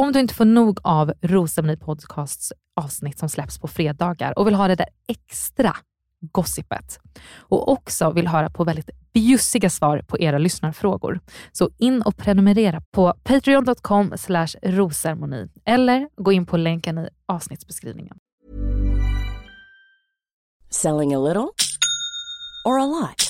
Om du inte får nog av Rosceremoni Podcasts avsnitt som släpps på fredagar och vill ha det där extra gossipet och också vill höra på väldigt bjussiga svar på era lyssnarfrågor. Så in och prenumerera på patreon.com rosermoni eller gå in på länken i avsnittsbeskrivningen. Selling a little or a lot?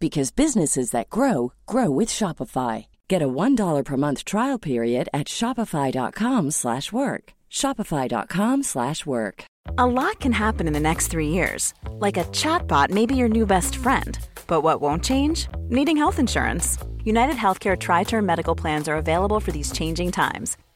because businesses that grow grow with Shopify. Get a $1 per month trial period at shopify.com/work. shopify.com/work. A lot can happen in the next three years. Like a chatbot may be your new best friend. But what won't change? Needing health insurance. United Healthcare Tri Term Medical Plans are available for these changing times.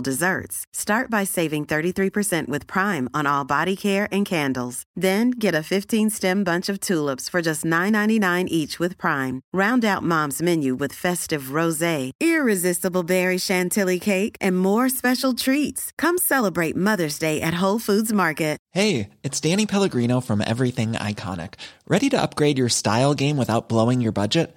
desserts. Start by saving 33% with Prime on all body care and candles. Then get a 15-stem bunch of tulips for just $9.99 each with Prime. Round out Mom's menu with festive rosé, irresistible berry chantilly cake, and more special treats. Come celebrate Mother's Day at Whole Foods Market. Hey, it's Danny Pellegrino from Everything Iconic. Ready to upgrade your style game without blowing your budget?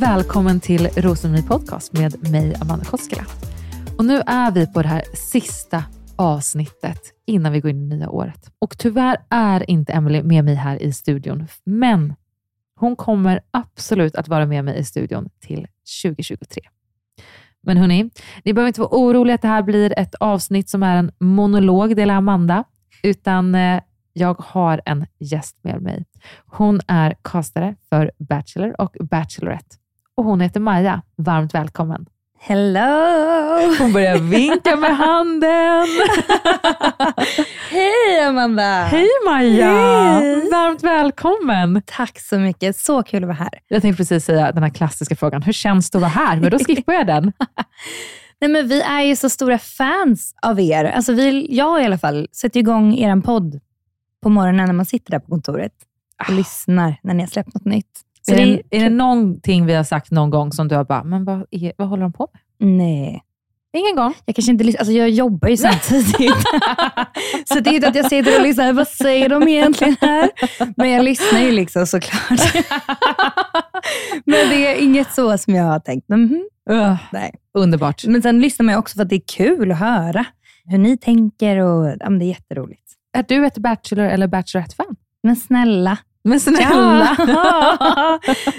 Välkommen till Rosenmy Podcast med mig, Amanda Koskela. Och nu är vi på det här sista avsnittet innan vi går in i nya året. Och tyvärr är inte Emily med mig här i studion, men hon kommer absolut att vara med mig i studion till 2023. Men hörni, ni behöver inte vara oroliga att det här blir ett avsnitt som är en monolog, det är Amanda, utan eh, jag har en gäst med mig. Hon är castare för Bachelor och Bachelorette och hon heter Maja. Varmt välkommen! Hello! Hon börjar vinka med handen. Hej Amanda! Hej Maja! Hej. Varmt välkommen! Tack så mycket, så kul att vara här. Jag tänkte precis säga den här klassiska frågan, hur känns det att vara här? Men då skippar jag den. Nej, men vi är ju så stora fans av er. Alltså vi, jag i alla fall sätter igång er podd på morgonen när man sitter där på kontoret och lyssnar när ni har släppt något nytt. Så är, det det, är det någonting vi har sagt någon gång som du har bara, men vad, är, vad håller de på med? Nej. Ingen gång? Jag kanske inte lyssnar, alltså jag jobbar ju samtidigt. så det är inte att jag sitter och lyssnar, vad säger de egentligen här? Men jag lyssnar ju liksom såklart. Men det är inget så som jag har tänkt. Mhm. Uh, Nej. underbart. Men sen lyssnar man ju också för att det är kul att höra hur ni tänker och ja, det är jätteroligt. Är du ett Bachelor eller Bachelorette-fan? Men snälla. Men snälla!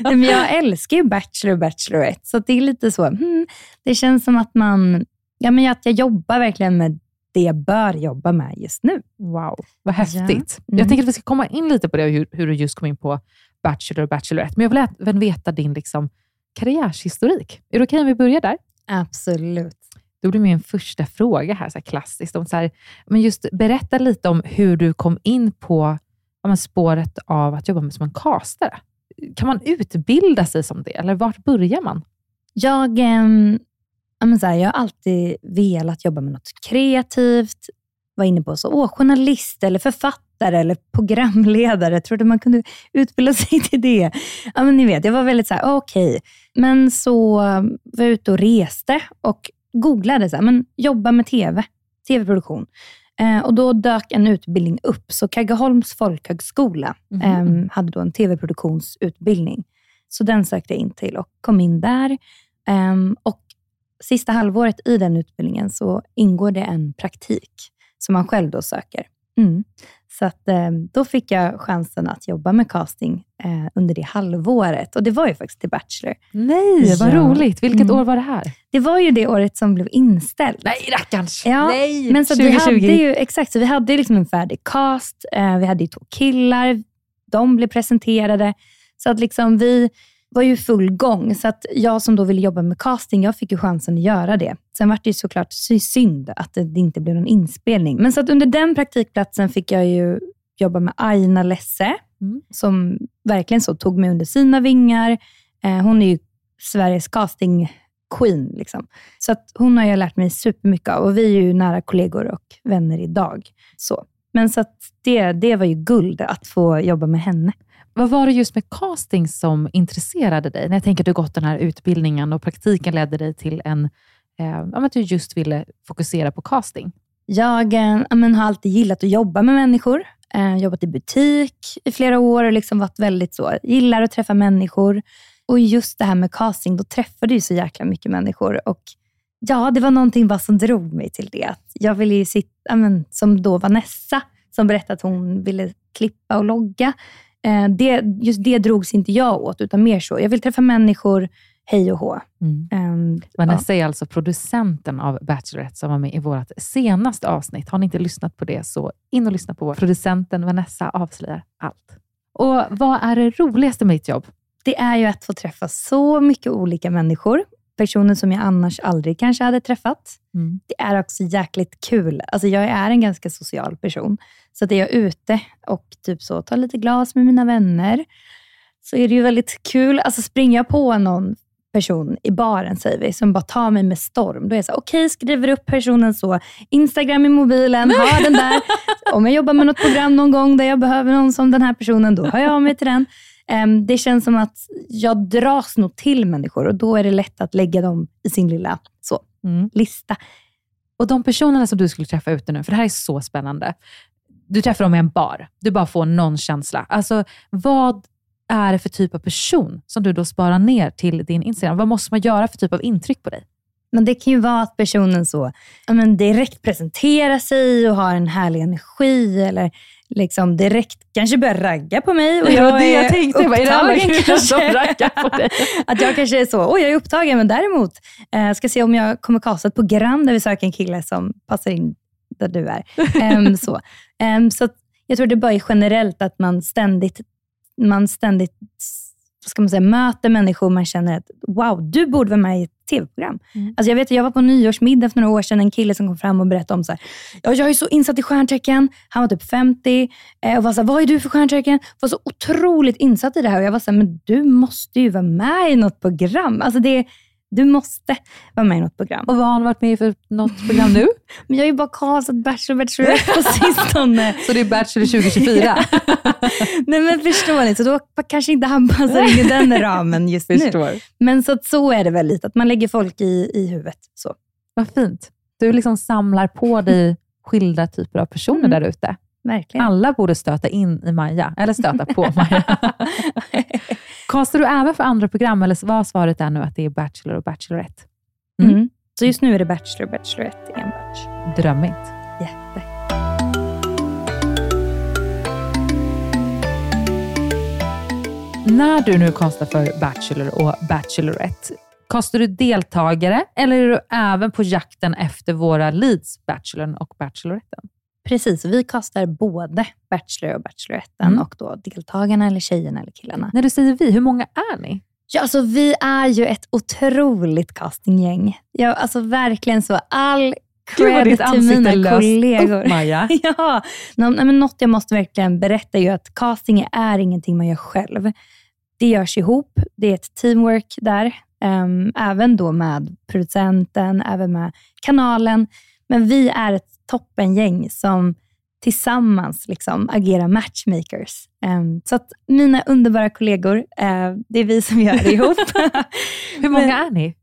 Nej, men jag älskar ju Bachelor och Bachelorette, så det är lite så. Hmm, det känns som att man, ja, men att jag jobbar verkligen med det jag bör jobba med just nu. Wow, vad häftigt. Ja. Mm. Jag tänker att vi ska komma in lite på det, hur, hur du just kom in på Bachelor och Bachelorette. Men jag vill även veta din liksom, karriärshistorik. Är det okej om vi börjar där? Absolut. Då blir min första fråga här, så här klassiskt. Om så här, men just berätta lite om hur du kom in på ja, men spåret av att jobba med som en castare. Kan man utbilda sig som det, eller vart börjar man? Jag, eh, ja, men så här, jag har alltid velat jobba med något kreativt. Var inne på så, åh, journalist eller författare eller programledare. Jag trodde man kunde utbilda sig till det. Ja, men ni vet, jag var väldigt så här, okej. Okay. Men så var jag ute och reste och googlade, så här, men jobba med TV, tv-produktion. Eh, och Då dök en utbildning upp. Så Kaggeholms folkhögskola mm. hade då en tv-produktionsutbildning. Så den sökte jag in till och kom in där. Eh, och Sista halvåret i den utbildningen så ingår det en praktik som man själv då söker. Mm. Så att, eh, då fick jag chansen att jobba med casting eh, under det halvåret. Och det var ju faktiskt till Bachelor. Nej, vad ja. roligt. Vilket mm. år var det här? Det var ju det året som blev inställt. Nej, rackarns! Ja, Nej, men så 2020. Vi hade ju, exakt, så vi hade liksom en färdig cast. Eh, vi hade ju två killar. De blev presenterade. Så att liksom vi var ju full gång. Så att jag som då ville jobba med casting, jag fick ju chansen att göra det. Sen var det ju såklart synd att det inte blev någon inspelning. Men så att under den praktikplatsen fick jag ju jobba med Aina Lesse, mm. som verkligen så tog mig under sina vingar. Eh, hon är ju Sveriges casting queen. Liksom. Så att hon har jag lärt mig supermycket av och vi är ju nära kollegor och vänner idag. Så. Men så det, det var ju guld att få jobba med henne. Vad var det just med casting som intresserade dig? När jag tänker att du gått den här utbildningen och praktiken ledde dig till en, eh, att du just ville fokusera på casting. Jag eh, men, har alltid gillat att jobba med människor. Eh, jobbat i butik i flera år och liksom varit väldigt så, gillar att träffa människor. Och just det här med casting, då träffade du så jäkla mycket människor. Och ja, det var någonting bara som drog mig till det. Jag ville ju sitta, men, som då Vanessa, som berättade att hon ville klippa och logga. Eh, det, just det drogs inte jag åt, utan mer så. Jag vill träffa människor, hej och hå. Mm. Um, Vanessa ja. är alltså producenten av Bachelorette som var med i vårt senaste avsnitt. Har ni inte lyssnat på det, så in och lyssna på vår. Producenten Vanessa avslöjar allt. Och Vad är det roligaste med ditt jobb? Det är ju att få träffa så mycket olika människor. Personer som jag annars aldrig kanske hade träffat. Mm. Det är också jäkligt kul. Alltså jag är en ganska social person. Så att är jag ute och typ så tar lite glas med mina vänner, så är det ju väldigt kul. Alltså springer jag på någon person i baren, säger vi, som bara tar mig med storm. Då är jag så okej, okay, skriver upp personen så. Instagram i mobilen, har den där. Om jag jobbar med något program någon gång där jag behöver någon som den här personen, då hör jag av mig till den. Um, det känns som att jag dras nog till människor och då är det lätt att lägga dem i sin lilla så, mm. lista. Och de personerna som du skulle träffa ute nu, för det här är så spännande du träffar dem i en bar. Du bara får någon känsla. Alltså, vad är det för typ av person som du då sparar ner till din Instagram? Vad måste man göra för typ av intryck på dig? Men Det kan ju vara att personen så ja, men direkt presenterar sig och har en härlig energi eller liksom direkt kanske börjar ragga på mig. Och jag ja, det jag tänkte. Vad är det alla raggar på dig? att jag kanske är så, oj jag är upptagen, men däremot eh, ska se om jag kommer kasta ett program där vi söker en kille som passar in där du är. Um, så um, så jag tror det bara är generellt att man ständigt, man ständigt ska man säga, möter människor man känner att wow, du borde vara med i ett tv-program. Mm. Alltså jag, vet, jag var på nyårsmiddag för några år sedan, en kille som kom fram och berättade om så här, ja, jag är så insatt i stjärntecken. Han var typ 50 eh, och var så här, vad är du för stjärntecken? Var så otroligt insatt i det här och jag var så här, men du måste ju vara med i något program. Alltså det, du måste vara med i något program. Och vad har han varit med i för något program nu? Men jag har ju bara castat Bachelor Bachelorette på sistone. Så det är Bachelor 2024? Nej men förstår ni, så då kanske inte han passar in i den ramen just förstår. nu. Men så, så är det väl lite, att man lägger folk i, i huvudet. Så. Vad fint. Du liksom samlar på dig skilda typer av personer mm. där ute. Verkligen. Alla borde stöta in i Maja, eller stöta på Maja. Castar du även för andra program, eller var svaret är nu att det är Bachelor och Bachelorette? Mm. Mm. Så just nu är det Bachelor och Bachelorette enbart. Drömmigt. Jätte. När du nu kastar för Bachelor och Bachelorette, kastar du deltagare eller är du även på jakten efter våra leads, Bachelorn och Bacheloretten? Precis, vi kastar både Bachelor och Bacheloretten mm. och då deltagarna, eller tjejerna eller killarna. När du säger vi, hur många är ni? Ja, alltså, vi är ju ett otroligt castinggäng. Ja, alltså, verkligen så. All cred till mina kollegor. Upp, Maja. ja, men något jag måste verkligen berätta är ju att casting är ingenting man gör själv. Det görs ihop. Det är ett teamwork där. Um, även då med producenten, även med kanalen. Men vi är ett toppengäng som tillsammans liksom agera matchmakers. Um, så att mina underbara kollegor, uh, det är vi som gör det ihop. Hur många är ni?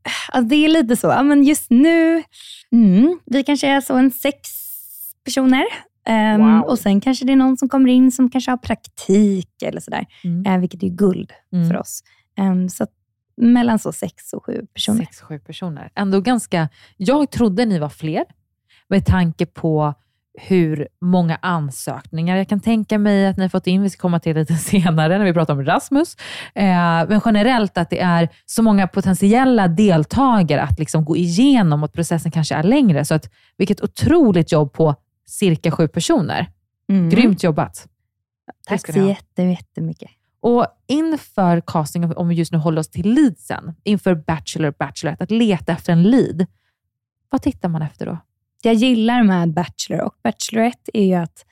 Det är lite så. Men just nu, mm, vi kanske är så en sex personer. Um, wow. Och Sen kanske det är någon som kommer in som kanske har praktik eller sådär, mm. uh, vilket är guld mm. för oss. Um, så mellan så sex och sju personer. Sex, sju personer. Ändå ganska... Jag trodde ni var fler med tanke på hur många ansökningar jag kan tänka mig att ni har fått in. Vi ska komma till lite senare när vi pratar om Rasmus. Eh, men generellt att det är så många potentiella deltagare att liksom gå igenom och processen kanske är längre. Så att, vilket otroligt jobb på cirka sju personer. Mm. Grymt jobbat. Tack så jättemycket. Och inför casting, om vi just nu håller oss till leadsen, inför Bachelor, Bachelorette, att leta efter en lead, vad tittar man efter då? Jag gillar med Bachelor och Bachelorette är ju att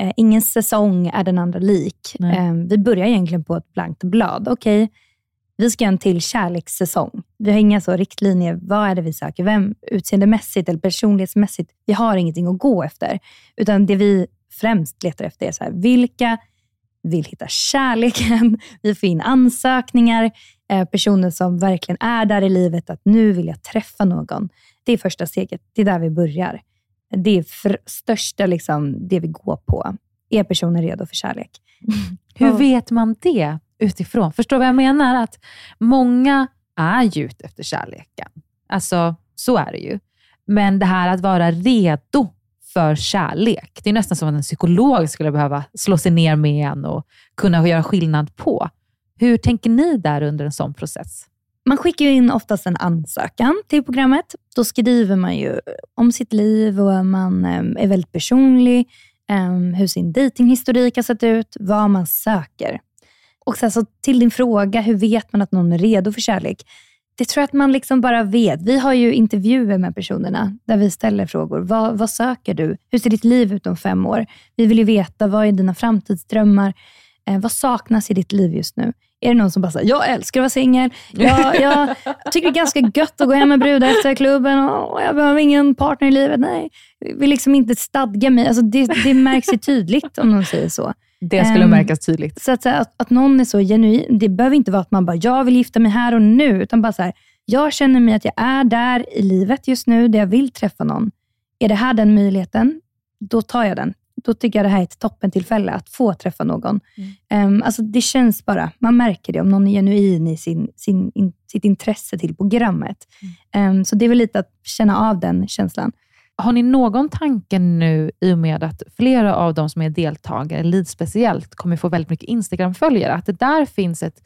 eh, ingen säsong är den andra lik. Eh, vi börjar egentligen på ett blankt blad. Okej, okay, vi ska göra en till kärlekssäsong. Vi har inga så riktlinjer. Vad är det vi söker? Vem utseendemässigt eller personlighetsmässigt? Vi har ingenting att gå efter. Utan det vi främst letar efter är så här, vilka vill hitta kärleken. Vi får in ansökningar, eh, personer som verkligen är där i livet, att nu vill jag träffa någon. Det är första steget. Det är där vi börjar. Det är för största liksom, det vi går på. Är personen redo för kärlek? Hur vet man det utifrån? Förstår du vad jag menar? Att många är ju ute efter kärleken. Alltså, så är det ju. Men det här att vara redo för kärlek. Det är nästan som att en psykolog skulle behöva slå sig ner med en och kunna göra skillnad på. Hur tänker ni där under en sån process? Man skickar in oftast en ansökan till programmet. Då skriver man ju om sitt liv och man ehm, är väldigt personlig, ehm, hur sin datinghistorik har sett ut, vad man söker. Och sen så till din fråga, hur vet man att någon är redo för kärlek? Det tror jag att man liksom bara vet. Vi har ju intervjuer med personerna där vi ställer frågor. Vad, vad söker du? Hur ser ditt liv ut om fem år? Vi vill ju veta, vad är dina framtidsdrömmar? Eh, vad saknas i ditt liv just nu? Är det någon som bara säger, jag älskar att vara singel. Jag, jag tycker det är ganska gött att gå hem med brudar efter klubben och jag behöver ingen partner i livet. Nej, jag vill liksom inte stadga mig. Alltså det, det märks ju tydligt om någon säger så. Det skulle um, märkas tydligt. Så att, att, att någon är så genuin, det behöver inte vara att man bara, jag vill gifta mig här och nu, utan bara så här, jag känner mig att jag är där i livet just nu, där jag vill träffa någon. Är det här den möjligheten? Då tar jag den. Då tycker jag det här är ett toppentillfälle att få träffa någon. Mm. Um, alltså det känns bara, man märker det om någon är genuin i sin, sin, in, sitt intresse till programmet. Mm. Um, så det är väl lite att känna av den känslan. Har ni någon tanke nu, i och med att flera av de som är deltagare, Lid speciellt, kommer få väldigt mycket Instagram-följare, att det där finns ett,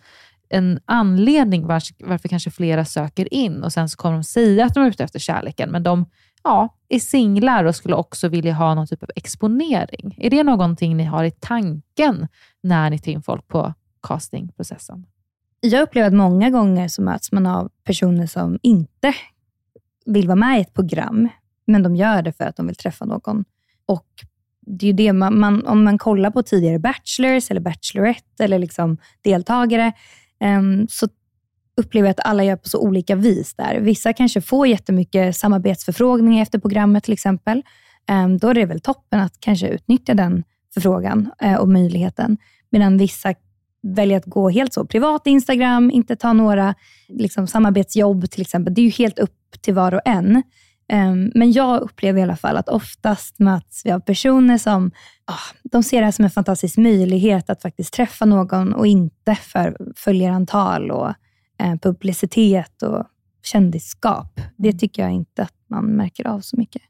en anledning varför, varför kanske flera söker in och sen så kommer de säga att de är ute efter kärleken, men de ja, är singlar och skulle också vilja ha någon typ av exponering. Är det någonting ni har i tanken när ni tar in folk på castingprocessen? Jag upplever att många gånger så möts man av personer som inte vill vara med i ett program, men de gör det för att de vill träffa någon. Och det är det man, man, om man kollar på tidigare Bachelors eller Bachelorette eller liksom deltagare, um, så upplever jag att alla gör på så olika vis där. Vissa kanske får jättemycket samarbetsförfrågningar efter programmet till exempel. Um, då är det väl toppen att kanske utnyttja den förfrågan uh, och möjligheten. Medan vissa väljer att gå helt så privat Instagram, inte ta några liksom, samarbetsjobb till exempel. Det är ju helt upp till var och en. Um, men jag upplever i alla fall att oftast möts vi av personer som oh, de ser det här som en fantastisk möjlighet att faktiskt träffa någon och inte för följarantal och uh, publicitet och kändisskap. Det mm. tycker jag inte att man märker av så mycket.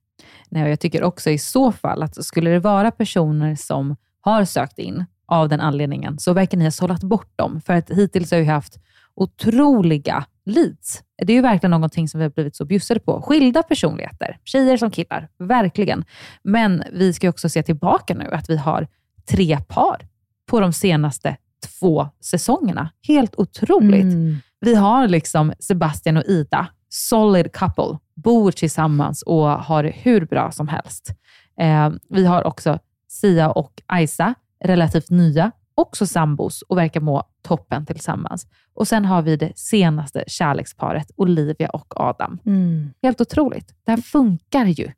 Nej, och jag tycker också i så fall att skulle det vara personer som har sökt in av den anledningen, så verkar ni ha sållat bort dem. För att hittills har vi haft otroliga leads. Det är ju verkligen någonting som vi har blivit så bjussade på. Skilda personligheter, tjejer som killar, verkligen. Men vi ska också se tillbaka nu att vi har tre par på de senaste två säsongerna. Helt otroligt. Mm. Vi har liksom Sebastian och Ida, solid couple, bor tillsammans och har det hur bra som helst. Eh, vi har också Sia och Aisa, relativt nya, också sambos och verkar må toppen tillsammans. Och sen har vi det senaste kärleksparet, Olivia och Adam. Mm. Helt otroligt. Det här funkar ju.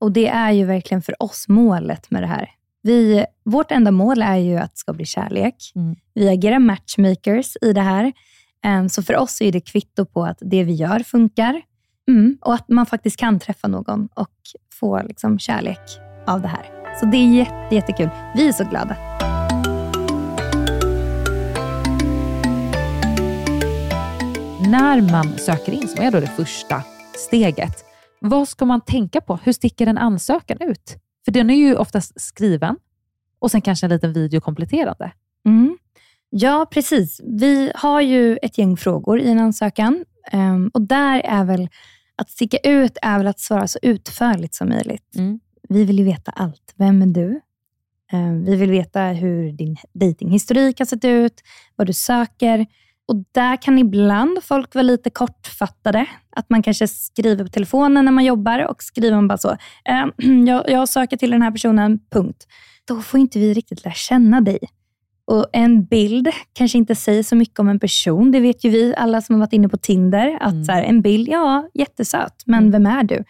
Och det är ju verkligen för oss målet med det här. Vi, vårt enda mål är ju att det ska bli kärlek. Mm. Vi agerar matchmakers i det här. Ehm, Så för oss är det kvitto på att det vi gör funkar. Mm, och att man faktiskt kan träffa någon och få liksom kärlek av det här. Så det är jätte, jättekul. Vi är så glada. När man söker in, som är då det första steget, vad ska man tänka på? Hur sticker en ansökan ut? För den är ju oftast skriven och sen kanske en liten video kompletterande. Mm. Ja, precis. Vi har ju ett gäng frågor i en ansökan. Ehm, och där är väl att sticka ut är väl att svara så utförligt som möjligt. Mm. Vi vill ju veta allt. Vem är du? Ehm, vi vill veta hur din datinghistorik har sett ut, vad du söker. Och Där kan ibland folk vara lite kortfattade. Att man kanske skriver på telefonen när man jobbar och skriver man bara så. Ehm, jag, jag söker till den här personen, punkt. Då får inte vi riktigt lära känna dig. Och En bild kanske inte säger så mycket om en person. Det vet ju vi, alla som har varit inne på Tinder. Att Mm. så här, En bild, ja, jättesöt, men vem är du?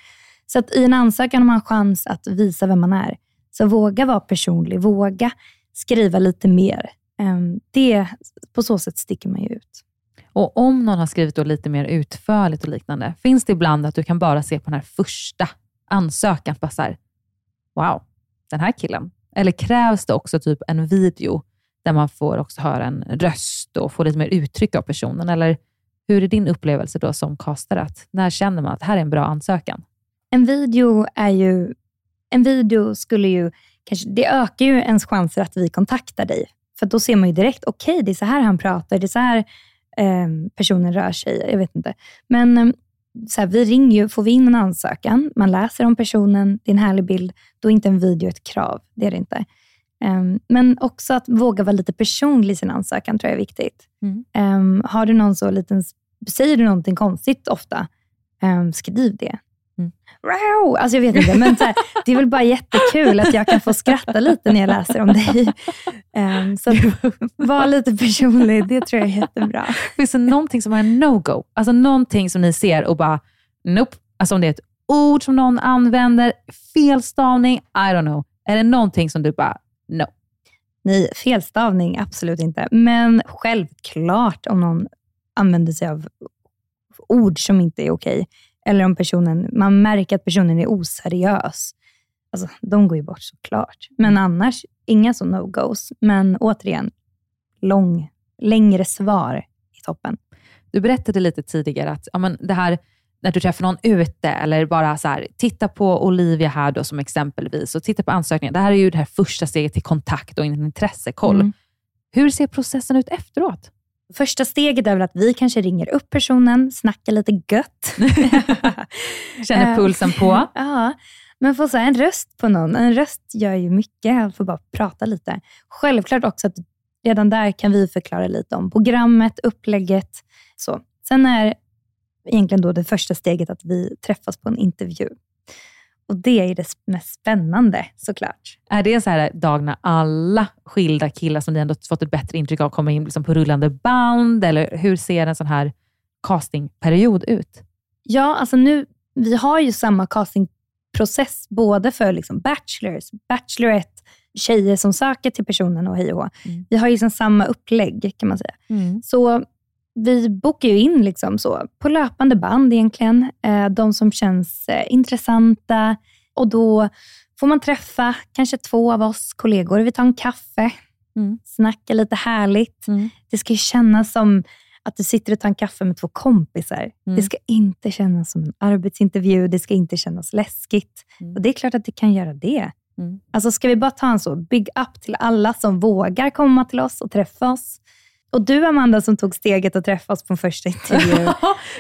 Så att i en ansökan har man chans att visa vem man är. Så våga vara personlig, våga skriva lite mer. Ehm, Det, på så sätt sticker man ju ut. Och om någon har skrivit då lite mer utförligt och liknande, finns det ibland att du kan bara se på den här första ansökan, bara så här, wow, den här killen. Eller krävs det också typ en video där man får också höra en röst och få lite mer uttryck av personen? Eller hur är din upplevelse då som castare? Att när känner man att det här är en bra ansökan? En video är ju... En video skulle ju... Kanske, det ökar ju ens chanser att vi kontaktar dig. För då ser man ju direkt, okej, det är så här han pratar, det är så här eh, personen rör sig. Jag vet inte. Men eh, så här, vi ringer ju, får vi in en ansökan, man läser om personen, det är en härlig bild, då är inte en video ett krav. Det är det inte. Eh, men också att våga vara lite personlig i sin ansökan tror jag är viktigt. Mm. Eh, har du någon så liten, säger du någonting konstigt ofta, skriv det. Mm. Wow! Alltså jag vet inte, men här, det är väl bara jättekul att jag kan få skratta lite när jag läser om dig. Um, så var lite personlig, det tror jag är jättebra. Finns det någonting som är en no-go? Alltså någonting som ni ser och bara, nope. Alltså om det är ett ord som någon använder, felstavning, I don't know. Är det någonting som du bara, no? Nej, felstavning, absolut inte. Men självklart om någon använder sig av ord som inte är okej. Eller om personen, man märker att personen är oseriös. Alltså, de går ju bort såklart. Men annars, inga så no-goes. Men återigen, lång, längre svar i toppen. Du berättade lite tidigare att ja, men det här när du träffar någon ute eller bara så här, titta på Olivia här då som exempelvis och titta på ansökningen. Det här är ju det här första steget till kontakt och en intressekoll. Mm. Hur ser processen ut efteråt? Första steget är väl att vi kanske ringer upp personen, snackar lite gött. Känner Eh, pulsen på? Ja, men få så en röst på någon. En röst gör ju mycket, att få bara prata lite. Självklart också att redan där kan vi förklara lite om programmet, upplägget. Så. Sen är egentligen då det första steget att vi träffas på en intervju. Och det är det mest spännande såklart. Är det så här dag när alla skilda killar som ni ändå fått ett bättre intryck av kommer in liksom på rullande band? Eller hur ser en sån här castingperiod ut? Ja, alltså nu, vi har ju samma castingprocess både för liksom bachelors, bachelorette, tjejer som söker till personen och hej och. Mm. Vi har ju liksom samma upplägg kan man säga. Så vi bokar ju in liksom så, på löpande band egentligen, eh, de som känns eh, intressanta. Och då får man träffa kanske två av oss kollegor. Vi tar en kaffe, Mm. snackar lite härligt. Mm. Det ska ju kännas som att du sitter och tar en kaffe med två kompisar. Mm. Det ska inte kännas som en arbetsintervju. Det ska inte kännas läskigt. Mm. Och Det är klart att det kan göra det. Mm. Alltså ska vi bara ta en så big up till alla som vågar komma till oss och träffa oss. Och du Amanda som tog steget att träffa oss på en första intervju. jag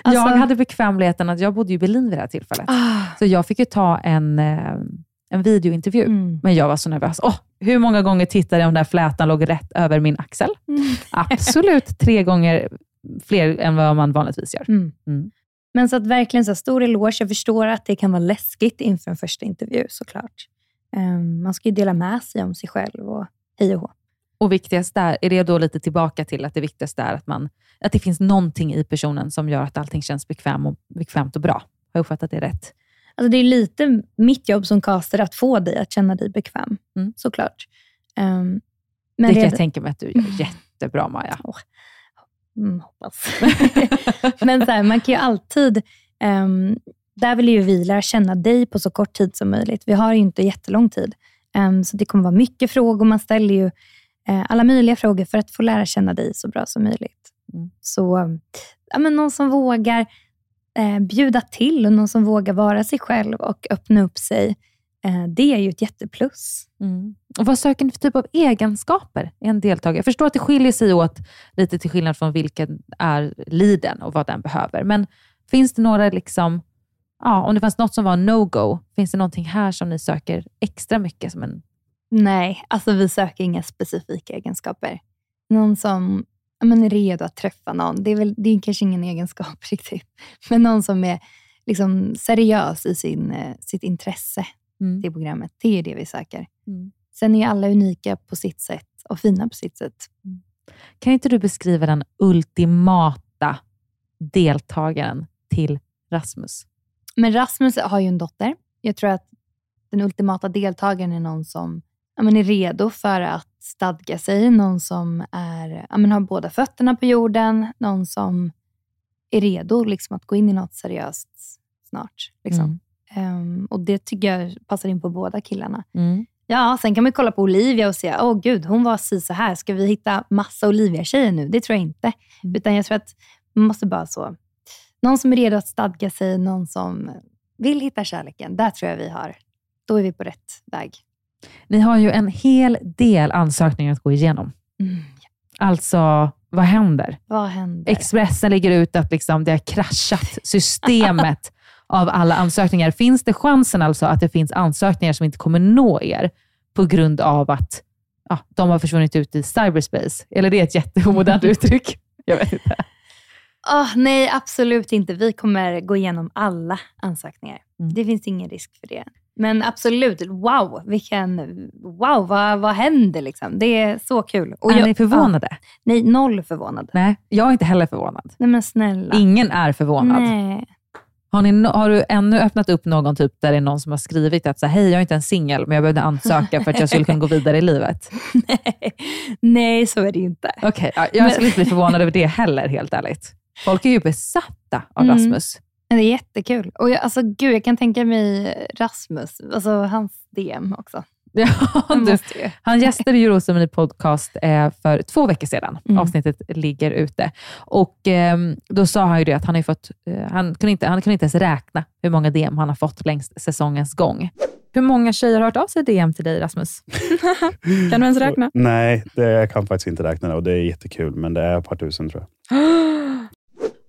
Alltså- hade bekvämligheten att jag bodde i Berlin vid det här tillfället. Ah, Så jag fick ju ta en, eh, en videointervju. mm. Men jag var så nervös. Åh, hur många gånger tittade jag om den där flätan låg rätt över min axel? Mm. Absolut tre gånger fler än vad man vanligtvis gör. Mm. Mm. Men så att verkligen så stor eloge. Jag förstår att det kan vara läskigt inför en första intervju såklart. Um, man ska ju dela med sig om sig själv och hej och hå. Och viktigast där, är det då lite tillbaka till att det viktigaste är att, man, att det finns någonting i personen som gör att allting känns bekväm och, bekvämt och bra. Har jag uppfattat det rätt? Alltså det är lite mitt jobb som caster att få dig att känna dig bekväm, Mm. såklart. Um, det men kan jag redan- tänka mig att du gör jättebra Maja. Mm, hoppas. Men så här, man kan ju alltid... ehm, där vill ju vi lära känna dig på så kort tid som möjligt. Vi har ju inte jättelång tid. Ehm, så det kommer vara mycket frågor. Man ställer ju alla möjliga frågor för att få lära känna dig så bra som möjligt. Mm. Så ja, men någon som vågar eh, bjuda till och någon som vågar vara sig själv och öppna upp sig. Eh, det är ju ett jätteplus. Mm. Och vad söker ni för typ av egenskaper i en deltagare? Jag förstår att det skiljer sig åt lite till skillnad från vilken är liden och vad den behöver. Men finns det några, liksom, ja, om det fanns något som var no-go, finns det någonting här som ni söker extra mycket? Som en, Nej, alltså vi söker inga specifika egenskaper. Någon som men är redo att träffa någon. Det är, väl, det är kanske ingen egenskap riktigt. Men någon som är liksom seriös i sin, eh, sitt intresse Mm. till programmet. Det är det vi söker. Mm. Sen är alla unika på sitt sätt och fina på sitt sätt. Kan inte du beskriva den ultimata deltagaren till Rasmus? Men Rasmus har ju en dotter. Jag tror att den ultimata deltagaren är någon som ja, men är redo för att stadga sig. Någon som är, ja, men har båda fötterna på jorden. Någon som är redo liksom, att gå in i något seriöst snart. Liksom. Mm. Ehm, och Det tycker jag passar in på båda killarna. Mm. Ja, sen kan man kolla på Olivia och säga, åh gud, hon var si så här. Ska vi hitta massa Olivia-tjejer nu? Det tror jag inte. Mm. Utan jag tror att man måste bara så, någon som är redo att stadga sig, någon som vill hitta kärleken. Där tror jag vi har, då är vi på rätt väg. Ni har ju en hel del ansökningar att gå igenom. Mm. Alltså, vad händer? Vad händer? Expressen lägger ut att liksom det har kraschat systemet av alla ansökningar. Finns det chansen alltså att det finns ansökningar som inte kommer nå er på grund av att ja, de har försvunnit ut i cyberspace? Eller det är ett jätteomodernt uttryck. Jag vet inte. Ah, nej, absolut inte. Vi kommer gå igenom alla ansökningar. Mm. Det finns ingen risk för det. Men absolut, wow, vilken, wow vad, vad händer liksom? Det är så kul. Och är jag- ni förvånade? Ja, nej, noll förvånad. Nej, jag är inte heller förvånad. Nej men snälla. Ingen är förvånad. Nej. Har, ni, har du ännu öppnat upp någon typ där det är någon som har skrivit att så hej, jag är inte en singel, men jag behövde ansöka för att jag skulle kunna gå vidare i livet? nej. nej, så är det inte. Okej, ja, jag skulle inte bli förvånad över det heller, helt ärligt. Folk är ju besatta av Mm. Rasmus. Men det är jättekul. Och jag, alltså, gud, jag kan tänka mig Rasmus, alltså hans DM också. Ja, Han du, han gästade ju Rosceremoni podcast eh, för två veckor sedan. Mm. Avsnittet ligger ute. Och ehm, Då sa han ju det att han, har fått, eh, han, kunde inte, han kunde inte ens räkna hur många DM han har fått längs säsongens gång. Hur många tjejer har hört av sig DM till dig, Rasmus? kan du ens räkna? Nej, det, jag kan faktiskt inte räkna det och det är jättekul, men det är ett par tusen tror jag.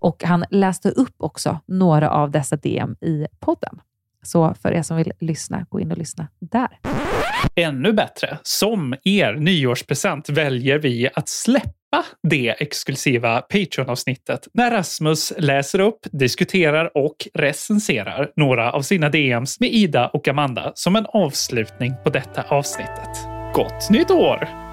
Och han läste upp också några av dessa DM i podden. Så för er som vill lyssna, gå in och lyssna där. Ännu bättre, som er nyårspresent väljer vi att släppa det exklusiva Patreon-avsnittet när Rasmus läser upp, diskuterar och recenserar några av sina DMs med Ida och Amanda som en avslutning på detta avsnittet. Gott nytt år!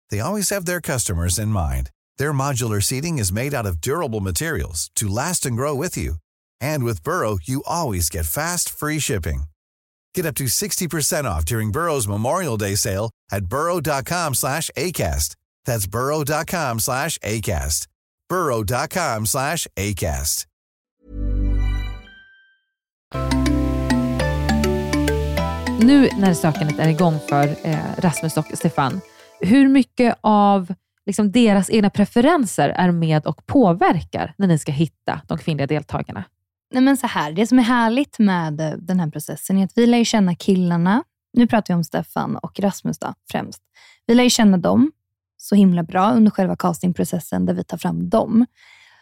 they always have their customers in mind. Their modular seating is made out of durable materials to last and grow with you. And with Burrow, you always get fast, free shipping. Get up to 60% off during Burrow's Memorial Day sale at burrow.com slash ACAST. That's burrow.com slash ACAST. burrow.com slash ACAST. Nu när sökandet är igång för eh, Rasmus och Stefan, hur mycket av liksom, deras egna preferenser är med och påverkar när ni ska hitta de kvinnliga deltagarna? Nej, men så här, det som är härligt med eh, den här processen är att vi lär ju känna killarna. Nu pratar vi om Stefan och Rasmus då, främst. Vi lär ju känna dem så himla bra under själva castingprocessen där vi tar fram dem.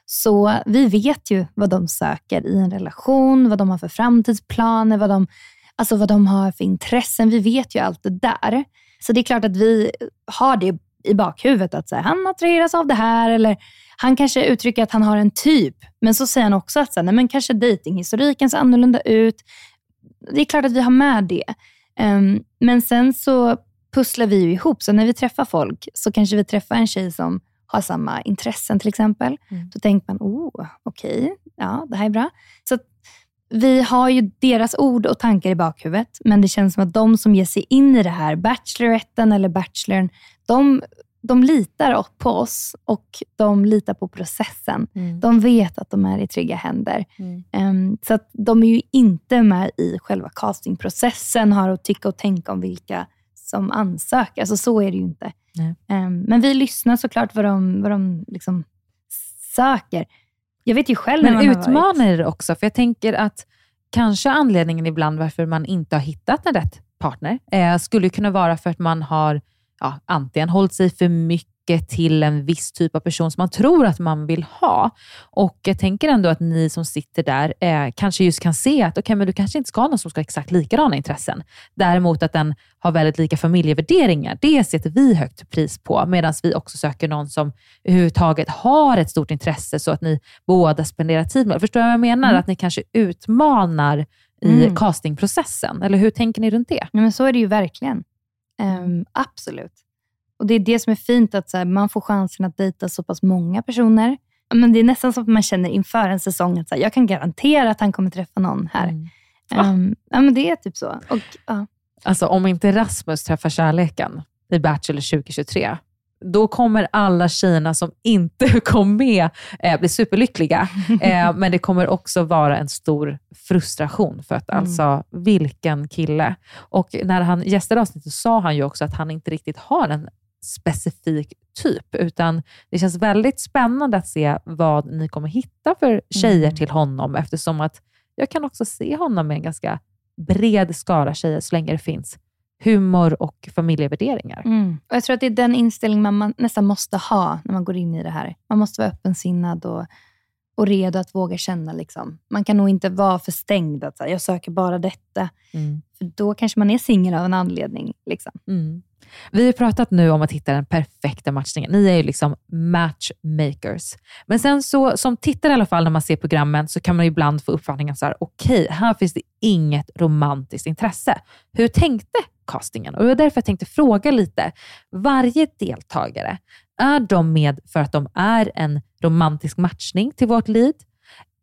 Så vi vet ju vad de söker i en relation, vad de har för framtidsplaner, vad de, alltså vad de har för intressen. Vi vet ju allt det där. Så det är klart att vi har det i bakhuvudet, att så här, han attraheras av det här, eller han kanske uttrycker att han har en typ, men så säger han också att så här, nej, men kanske datinghistoriken ser annorlunda ut. Det är klart att vi har med det. Um, men sen så pusslar vi ju ihop, så när vi träffar folk så kanske vi träffar en tjej som har samma intressen till exempel. Mm. Då tänker man, oh, okej, okay, ja, det här är bra. Så vi har ju deras ord och tankar i bakhuvudet, men det känns som att de som ger sig in i det här, Bacheloretten eller Bachelorn, de, de litar på oss och de litar på processen. Mm. De vet att de är i trygga händer. Mm. Um, så att de är ju inte med i själva castingprocessen, har att tycka och tänka om vilka som ansöker. Alltså så är det ju inte. Um, men vi lyssnar såklart vad de, vad de liksom söker. Jag vet ju själv Men utmanar det också? För jag tänker att kanske anledningen ibland varför man inte har hittat en rätt partner eh, skulle kunna vara för att man har ja, antingen hållit sig för mycket till en viss typ av person som man tror att man vill ha. Och jag tänker ändå att ni som sitter där eh, kanske just kan se att okay, men du kanske inte ska ha någon som ska ha exakt likadana intressen. Däremot att den har väldigt lika familjevärderingar, det sätter vi högt pris på, medan vi också söker någon som överhuvudtaget har ett stort intresse så att ni båda spenderar tid med Förstår du vad jag menar? Mm. Att ni kanske utmanar i Mm. castingprocessen, eller hur tänker ni runt det? Nej, men så är det ju verkligen. Ehm, absolut. Och Det är det som är fint, att så här, man får chansen att dejta så pass många personer. Men Det är nästan som att man känner inför en säsong att så här, jag kan garantera att han kommer träffa någon här. Mm. Ehm, ja, men det är typ så. Och, ja. Alltså om inte Rasmus träffar kärleken i Bachelor 2023, då kommer alla tjejerna som inte kom med eh, bli superlyckliga. Eh, men det kommer också vara en stor frustration för att Mm. alltså, vilken kille. Och när han gästade avsnittet sa han ju också att han inte riktigt har en specifik typ, utan det känns väldigt spännande att se vad ni kommer hitta för tjejer Mm. till honom, eftersom att jag kan också se honom med en ganska bred skara tjejer, så länge det finns humor och familjevärderingar. Mm. Och jag tror att det är den inställning man, man nästan måste ha när man går in i det här. Man måste vara öppensinnad och, och redo att våga känna. Liksom. Man kan nog inte vara för stängd, att jag söker bara detta. Mm. För då kanske man är singel av en anledning. Liksom. Mm. Vi har pratat nu om att hitta den perfekta matchningen. Ni är ju liksom matchmakers. Men sen så, som tittare i alla fall, när man ser programmen, så kan man ju ibland få uppfattningen så här, okej, här finns det inget romantiskt intresse. Hur tänkte castingen? Och det var därför jag tänkte fråga lite. Varje deltagare, är de med för att de är en romantisk matchning till vårt lead?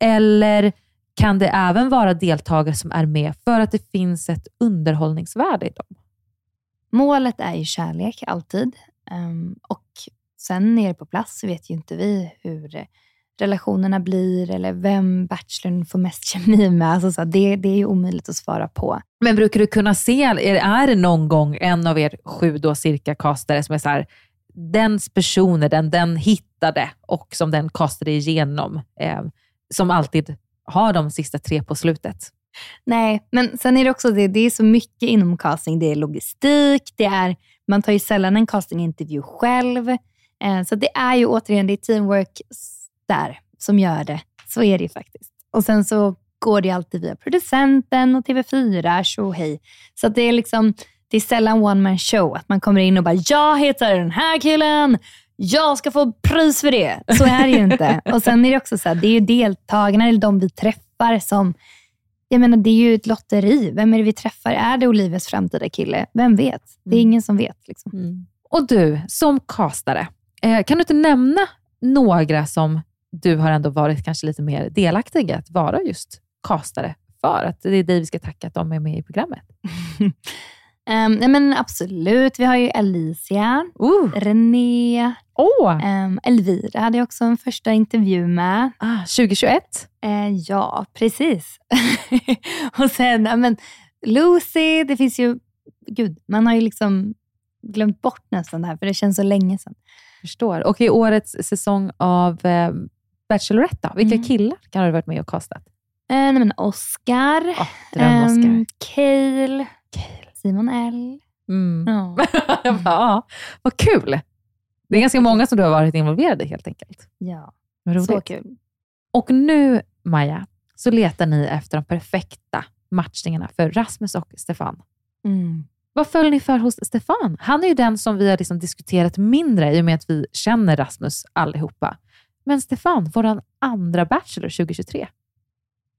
Eller kan det även vara deltagare som är med för att det finns ett underhållningsvärde i dem? Målet är ju kärlek alltid. Ehm, och sen nere på plats så vet ju inte vi hur relationerna blir eller vem bachelorn får mest kemi med. Alltså så det, det är ju omöjligt att svara på. Men brukar du kunna se, är, det någon gång en av er sju då cirka castare som är så här, dens personer, den, den hittade och som den castade igenom, eh, som alltid har de sista tre på slutet? Nej, men sen är det också det, det är så mycket inom casting. Det är logistik, det är, man tar ju sällan en castingintervju själv. Eh, så det är ju återigen, det är teamwork där som gör det. Så är det ju faktiskt. Och sen så går det alltid via producenten och TV4, så hej. Så det är liksom, det är sällan one man show, att man kommer in och bara “jag heter den här killen, jag ska få pris för det”. Så är det ju inte. Och sen är det också så här, det är ju deltagarna, eller de vi träffar som jag menar, det är ju ett lotteri. Vem är det vi träffar? Är det Olivias framtida kille? Vem vet? Det är mm. ingen som vet. Liksom. Mm. Och du, som castare, eh, kan du inte nämna några som du har ändå varit kanske lite mer delaktig att vara just castare för? Att det är dig vi ska tacka att de är med i programmet. um, ja, men absolut. Vi har ju Alicia, uh. René, oh. um, Elvira hade jag också en första intervju med. Ah, 2021? Uh, ja, precis. och sen men, Lucy, det finns ju... Gud, man har ju liksom glömt bort nästan det här, för det känns så länge sedan. Förstår. Och i årets säsong av eh, Bachelorette då? Vilka mm. killar kan du ha varit med och castat? Eh, nej, men Oscar, oh. Um, Cale, Simon L. Mm. Ja. ja, vad kul! Det är ganska många som du har varit involverad i helt enkelt. Ja, så kul. Och nu, Maja, så letar ni efter de perfekta matchningarna för Rasmus och Stefan. Mm. Vad föll ni för hos Stefan? Han är ju den som vi har liksom diskuterat mindre i och med att vi känner Rasmus allihopa. Men Stefan, vår andra Bachelor 2023,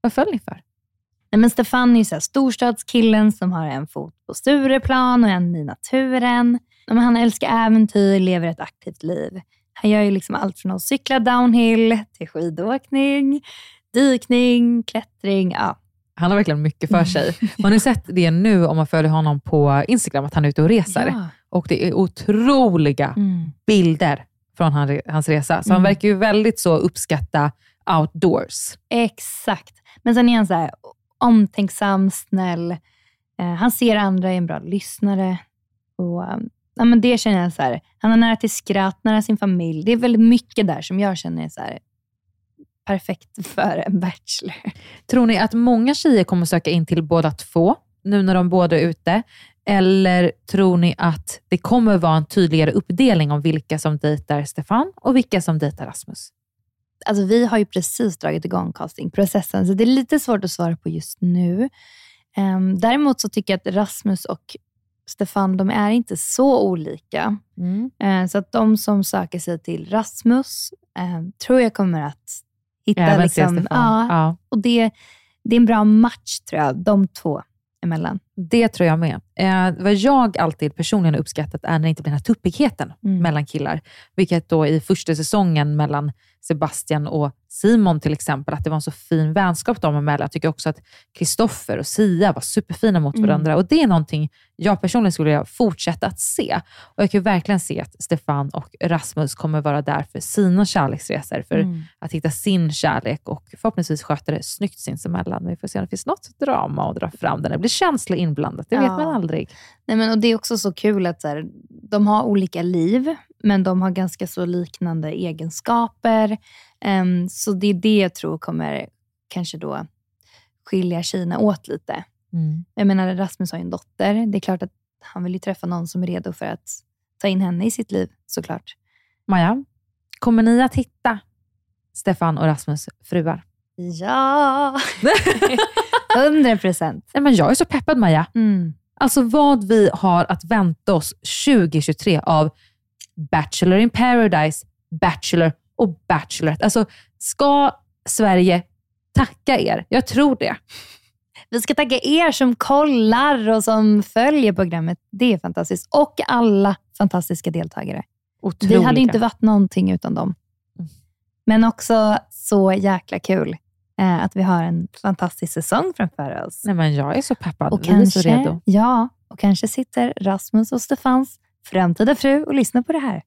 vad föll ni för? Nej, men Stefan är ju så storstadskillen som har en fot på Stureplan och en i naturen. Men han älskar äventyr, lever ett aktivt liv. Han gör ju liksom allt från att cykla downhill till skidåkning, dykning, klättring. Ja. Han har verkligen mycket för sig. Man har sett det nu om man följer honom på Instagram, att han är ute och reser. Ja. Och det är otroliga mm. bilder från hans resa. Så mm. han verkar ju väldigt så uppskatta outdoors. Exakt. Men sen är han så här, omtänksam, snäll. Eh, han ser andra, är en bra lyssnare. Och, ehm, ja, men det känner jag så här, han har nära till skratt, nära sin familj. Det är väldigt mycket där som jag känner är så här, perfekt för en bachelor. Tror ni att många tjejer kommer söka in till båda två, nu när de båda är ute? Eller tror ni att det kommer vara en tydligare uppdelning om vilka som dejtar Stefan och vilka som dejtar Rasmus? Alltså, vi har ju precis dragit igång castingprocessen, så det är lite svårt att svara på just nu. Um, däremot så tycker jag att Rasmus och Stefan, de är inte så olika. Mm. Uh, så att de som söker sig till Rasmus uh, tror jag kommer att hitta... Även liksom, ja, ja. Och det, det är en bra match, tror jag, de två emellan. Det tror jag med. Eh, vad jag alltid personligen uppskattat är när det inte blir den här tuppigheten mm. mellan killar. Vilket då i första säsongen mellan Sebastian och Simon till exempel, att det var en så fin vänskap dem emellan. Jag tycker också att Kristoffer och Sia var superfina mot mm. varandra och det är någonting jag personligen skulle vilja fortsätta att se. Och Jag kan verkligen se att Stefan och Rasmus kommer vara där för sina kärleksresor, för mm. att hitta sin kärlek och förhoppningsvis sköta det snyggt sinsemellan. Vi får se om det finns något drama att dra fram där det blir känslor inblandat. Det ja. vet man aldrig. Nej, men, och Det är också så kul att så här, de har olika liv, men de har ganska så liknande egenskaper. Um, så det är det jag tror kommer kanske då skilja tjejerna åt lite. Mm. Jag menar, Rasmus har ju en dotter. Det är klart att han vill ju träffa någon som är redo för att ta in henne i sitt liv, såklart. Maja, kommer ni att hitta Stefan och Rasmus fruar? Ja! Hundra procent. Jag är så peppad Maja. Mm. Alltså vad vi har att vänta oss 2023 av Bachelor in paradise, Bachelor och Bachelorette. Alltså, ska Sverige tacka er? Jag tror det. Vi ska tacka er som kollar och som följer programmet. Det är fantastiskt. Och alla fantastiska deltagare. Otroliga. Vi hade inte varit någonting utan dem. Men också så jäkla kul eh, att vi har en fantastisk säsong framför oss. Nej, men jag är så peppad. Och vi kanske, är så redo. Ja, och Och kanske sitter Rasmus och Stefans framtida fru och lyssnar på det här.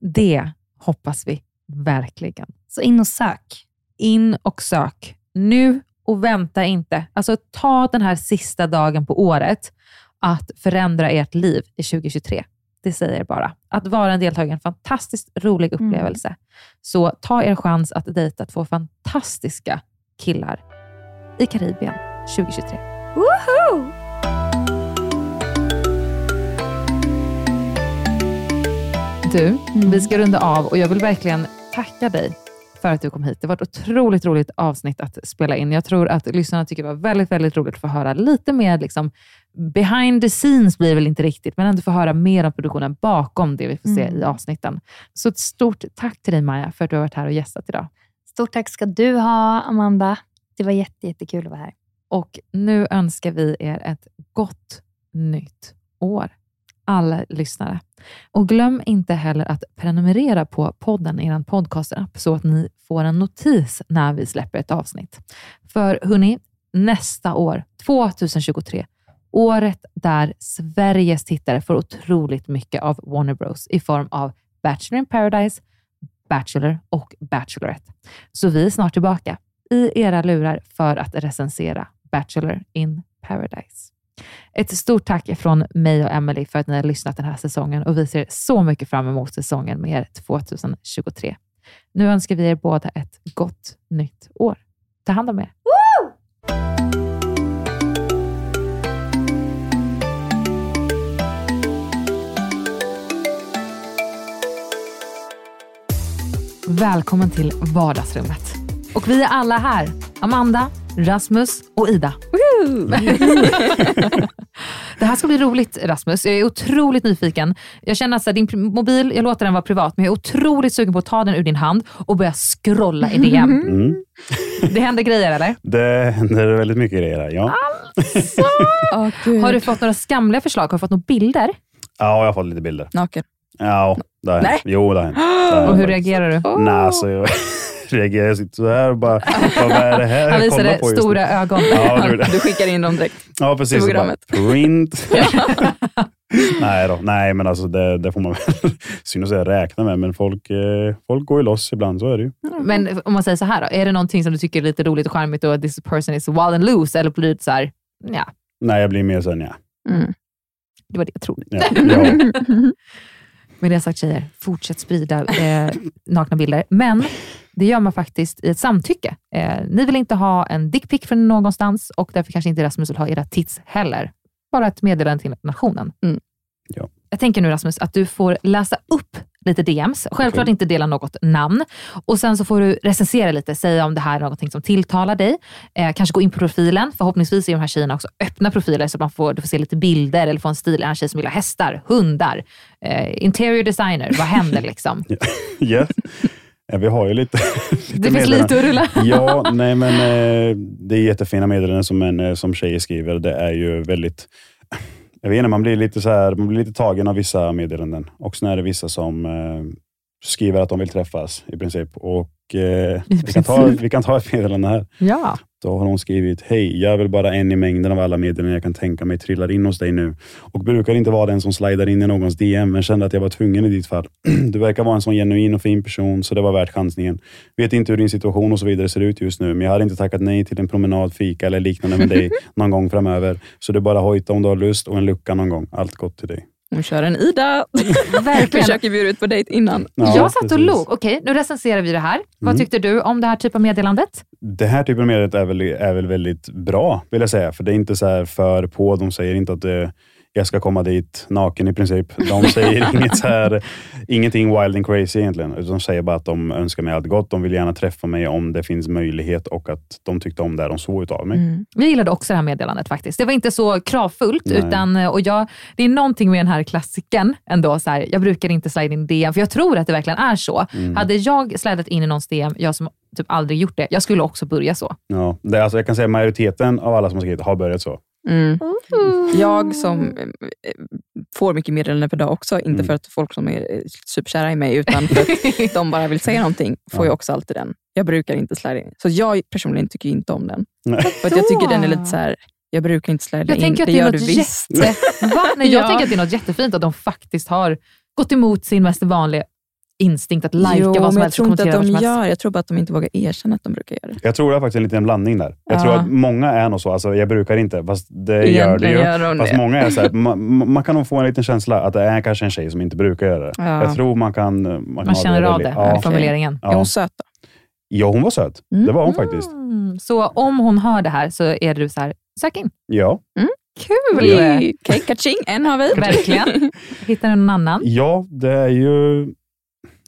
Det hoppas vi verkligen. Så in och sök. In och sök. Nu och vänta inte. Alltså ta den här sista dagen på året att förändra ert liv i 2023. Det säger bara. Att vara en deltagare är en fantastiskt rolig upplevelse. Så ta er chans att dejta två fantastiska killar i Karibien 2023. Woho! Du, vi ska runda av och jag vill verkligen tacka dig för att du kom hit. Det var ett otroligt roligt avsnitt att spela in. Jag tror att lyssnarna tycker det var väldigt, väldigt roligt att få höra lite mer liksom, behind the scenes blir väl inte riktigt, men ändå få höra mer om produktionen bakom det vi får se Mm. i avsnitten. Så ett stort tack till dig Maja för att du har varit här och gästat idag. Stort tack ska du ha, Amanda. Det var jätte, jättekul att vara här. Och nu önskar vi er ett gott nytt år, alla lyssnare. Och glöm inte heller att prenumerera på podden i er podcastapp så att ni får en notis när vi släpper ett avsnitt. För hörni, nästa år, 2023, året där Sveriges tittare får otroligt mycket av Warner Bros i form av Bachelor in Paradise, Bachelor och Bachelorette. Så vi är snart tillbaka i era lurar för att recensera Bachelor in Paradise. Ett stort tack från mig och Emily för att ni har lyssnat den här säsongen och vi ser så mycket fram emot säsongen med er 2023. Nu önskar vi er båda ett gott nytt år. Ta hand om er. Välkommen till vardagsrummet. Och vi är alla här. Amanda, Rasmus och Ida. det här ska bli roligt Rasmus. Jag är otroligt nyfiken. Jag känner att så här, din mobil, jag låter den vara privat, men jag är otroligt sugen på att ta den ur din hand och börja scrolla i DM. Mm. Det händer grejer eller? Det händer väldigt mycket grejer här. Ja. Har du fått några skamliga förslag? Har du fått några bilder? ja, jag har fått lite bilder. Naken. Ja, det har hänt. Nej. Jo, det har hänt. Det har Och hur hänt. reagerar du? Nej, alltså jag reagerar. Jag sitter så här och bara, vad är det här Han jag kollar visade på just stora nu? ögon. Ja, det gjorde jag. Du skickar in dem direkt. Ja, precis. bara, programmet. print. Nej då, nej men alltså det, det får man väl, synd att säga räkna med, men folk, eh, folk går ju loss ibland, så är det ju. Men om man säger så här då, är det någonting som du tycker är lite roligt och charmigt och this person is wild and loose eller blir det så här, ja, Nej, jag blir mer såhär, ja. Mm. det var det jag trodde. ja, ja. Med det sagt tjejer, fortsätt sprida eh, nakna bilder. Men det gör man faktiskt i ett samtycke. Eh, ni vill inte ha en dickpic från någonstans och därför kanske inte Rasmus vill ha era tits heller. Bara ett meddelande till nationen. Mm. Ja. Jag tänker nu Rasmus att du får läsa upp lite DMs. Självklart Okej. inte dela något namn. Och Sen så får du recensera lite, säga om det här är någonting som tilltalar dig. Eh, kanske gå in på profilen. Förhoppningsvis är de här tjejerna också öppna profiler så man får, du får se lite bilder eller få en stil. En tjej som gillar hästar, hundar, eh, interior designer. Vad händer liksom? ja. Ja, vi har ju lite, lite Det finns lite att rulla. Ja, nej men eh, det är jättefina meddelanden som, en, eh, som tjejer skriver. Det är ju väldigt... Jag vet inte, man blir lite, så här, man blir lite tagen av vissa meddelanden. Och sen är det vissa som eh, skriver att de vill träffas i princip. Och eh, vi, kan ta, princip. vi kan ta ett meddelande här. Ja. Då har hon skrivit, hej, jag är väl bara en i mängden av alla meddelanden jag kan tänka mig trillar in hos dig nu. Och brukar inte vara den som slidar in i någons DM, men kände att jag var tvungen i ditt fall. Du verkar vara en sån genuin och fin person, så det var värt chansningen. Vet inte hur din situation och så vidare ser ut just nu, men jag hade inte tackat nej till en promenad, fika eller liknande med dig någon gång framöver. Så du bara hojta om du har lust och en lucka någon gång. Allt gott till dig. Hon kör en Ida. Verkligen. Försöker bjuda ut på dejt innan. Ja, jag satt och precis. log. Okej, nu recenserar vi det här. Vad Mm. tyckte du om det här typen av meddelandet? Det här typen av meddelande är väl, är väl väldigt bra, vill jag säga. För det är inte så här för på. De säger inte att eh, jag ska komma dit naken i princip. De säger inget så här, ingenting wild and crazy egentligen. Utan De säger bara att de önskar mig allt gott. De vill gärna träffa mig om det finns möjlighet och att de tyckte om det de såg utav mig. Mm. Vi gillade också det här meddelandet faktiskt. Det var inte så kravfullt, Nej. utan och jag, det är någonting med den här klassiken ändå. Så här, jag brukar inte slida in DM, för jag tror att det verkligen är så. Mm. Hade jag slidat in i någons DM, jag som typ aldrig gjort det, jag skulle också börja så. Ja, det, alltså, jag kan säga majoriteten av alla som har skrivit har börjat så. Mm. Jag som eh, får mycket meddelanden per dag också, inte Mm. för att folk som är eh, superkära i mig, utan för att de bara vill säga någonting, får Ja. jag också alltid den. Jag brukar inte slida in. Så jag personligen tycker inte om den. Nej. För att jag tycker den är lite så här, Jag brukar inte slida Jag in. det gör du visst. jätte... Va? Nej, jag Ja. tänker att det är något jättefint att de faktiskt har gått emot sin mest vanliga instinkt att lajka jo, vad som jag helst och tror inte att de gör. Jag tror bara att de inte vågar erkänna att de brukar göra det. Jag tror det är faktiskt en liten blandning där. Jag Ja. tror att många är nog så. Alltså, jag brukar inte, fast det gör det Egentligen ju. gör de fast det. många är så här, man, man kan nog få en liten känsla att det är kanske en tjej som inte brukar göra det. Ja. Jag tror man kan... Man, kan Man känner av det, Ja. formuleringen. Är hon Ja. söt då? ja, hon var söt. Det var hon faktiskt. Mm, så om hon hör det här så är du så här, sök in. Ja. Kul! Okej, kaching, en har vi. Verkligen. Hittar du någon annan? ja, det är ju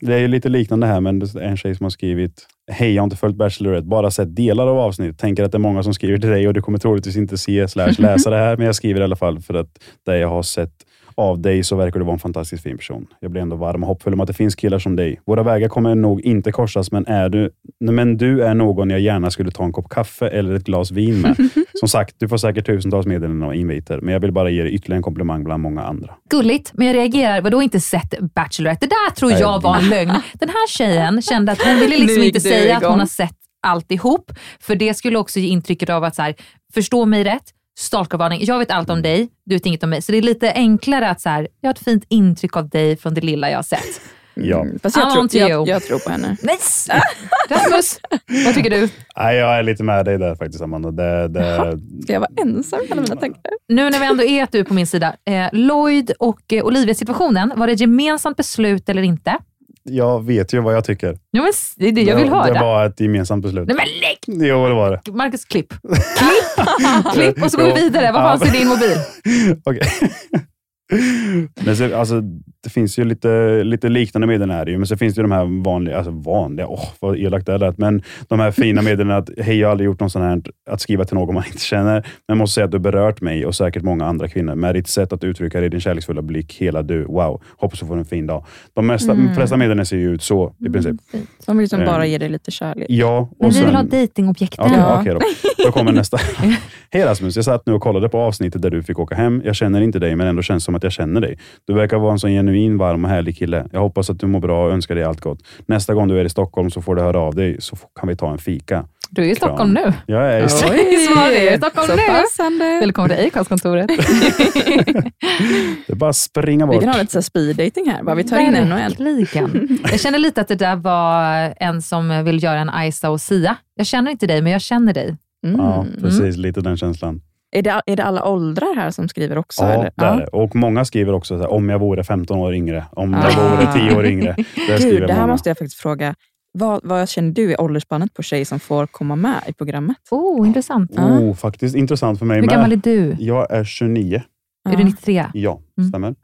det är ju lite liknande här, men det är en tjej som har skrivit Hej, jag har inte följt Bachelorette, bara sett delar av avsnittet, Tänker att det är många som skriver till dig och du kommer troligtvis inte se slash läsa det här, men jag skriver i alla fall för att det jag har sett av dig så verkar du vara en fantastiskt fin person. Jag blir ändå varm och hoppfull om att det finns killar som dig. Våra vägar kommer nog inte korsas, men, är du, men du är någon jag gärna skulle ta en kopp kaffe eller ett glas vin med. Som sagt, du får säkert tusentals meddelanden och inviter, men jag vill bara ge dig ytterligare en komplimang bland många andra. Gulligt, men jag reagerar. Vadå inte sett Bachelorette? Det där tror jag var en lögn. Den här tjejen kände att hon ville liksom inte säga att hon har sett alltihop. För det skulle också ge intrycket av att, så här, förstå mig rätt, stalkervarning. Jag vet allt om dig, du vet inget om mig. Så det är lite enklare att så här, jag har ett fint intryck av dig från det lilla jag har sett. Ja. Fast I jag, tror, jag, jag tror på henne. Nice! Rasmus, vad tycker du? Nej, jag är lite med dig där faktiskt, Amanda. Det, det, Ska jag vara ensam alla mina tankar? Nu när vi ändå är att du är på min sida. Eh, Lloyd och eh, Olivia-situationen, var det ett gemensamt beslut eller inte? Jag vet ju vad jag tycker. Ja, men det är det jag vill det, höra. Det var ett gemensamt beslut. Nej men lägg! Jo, det var det. Marcus, klipp. Klipp, klipp och så går vi vidare. Vad fanns i din mobil? Okej. Men så, alltså, det finns ju lite, lite liknande meddelanden här, ju, men så finns det ju de här vanliga, alltså vanliga, åh vad elakt det lät, men de här fina meddelandena att hej, jag har aldrig gjort något sånt här, att skriva till någon man inte känner, men jag måste säga att du har berört mig och säkert många andra kvinnor med ditt sätt att uttrycka dig, din kärleksfulla blick, hela du, wow, hoppas du får en fin dag. De mesta, Mm. flesta meddelanden ser ju ut så i princip. Som vill liksom Eh. bara ge dig lite kärlek. Ja, och Men vi vill sen- ha dejtingobjekten. Okej, Ja. okej då. Då kommer nästa. Hej Rasmus, jag satt nu och kollade på avsnittet där du fick åka hem. Jag känner inte dig, men ändå känns som att jag känner dig. Du verkar vara en sån genuin, varm och härlig kille. Jag hoppas att du mår bra och önskar dig allt gott. Nästa gång du är i Stockholm så får du höra av dig, så kan vi ta en fika. Du är i Kram. Stockholm nu. Jag är i Oj. Stockholm Så nu. passande. Välkommen till Acast-kontoret. Det är bara att springa Vi bort. kan ha lite så här. Bara vi tar in en och en. Jag känner lite att det där var en som vill göra en Aisa och Sia. Jag känner inte dig, men jag känner dig. Mm. Ja, precis. Lite den känslan. Är, det, är det alla åldrar här som skriver också? Ja, eller? det är det. Och många skriver också så här, om jag vore 15 år yngre, om jag Ah. vore 10 år yngre. Det Gud, det här många. måste jag faktiskt fråga. Vad, vad känner du i åldersspannet på tjejer som får komma med i programmet? Oh, intressant. Oh, faktiskt intressant för mig Hur med. gammal är du? Jag är 29. Är du 93? Ja, Mm. stämmer.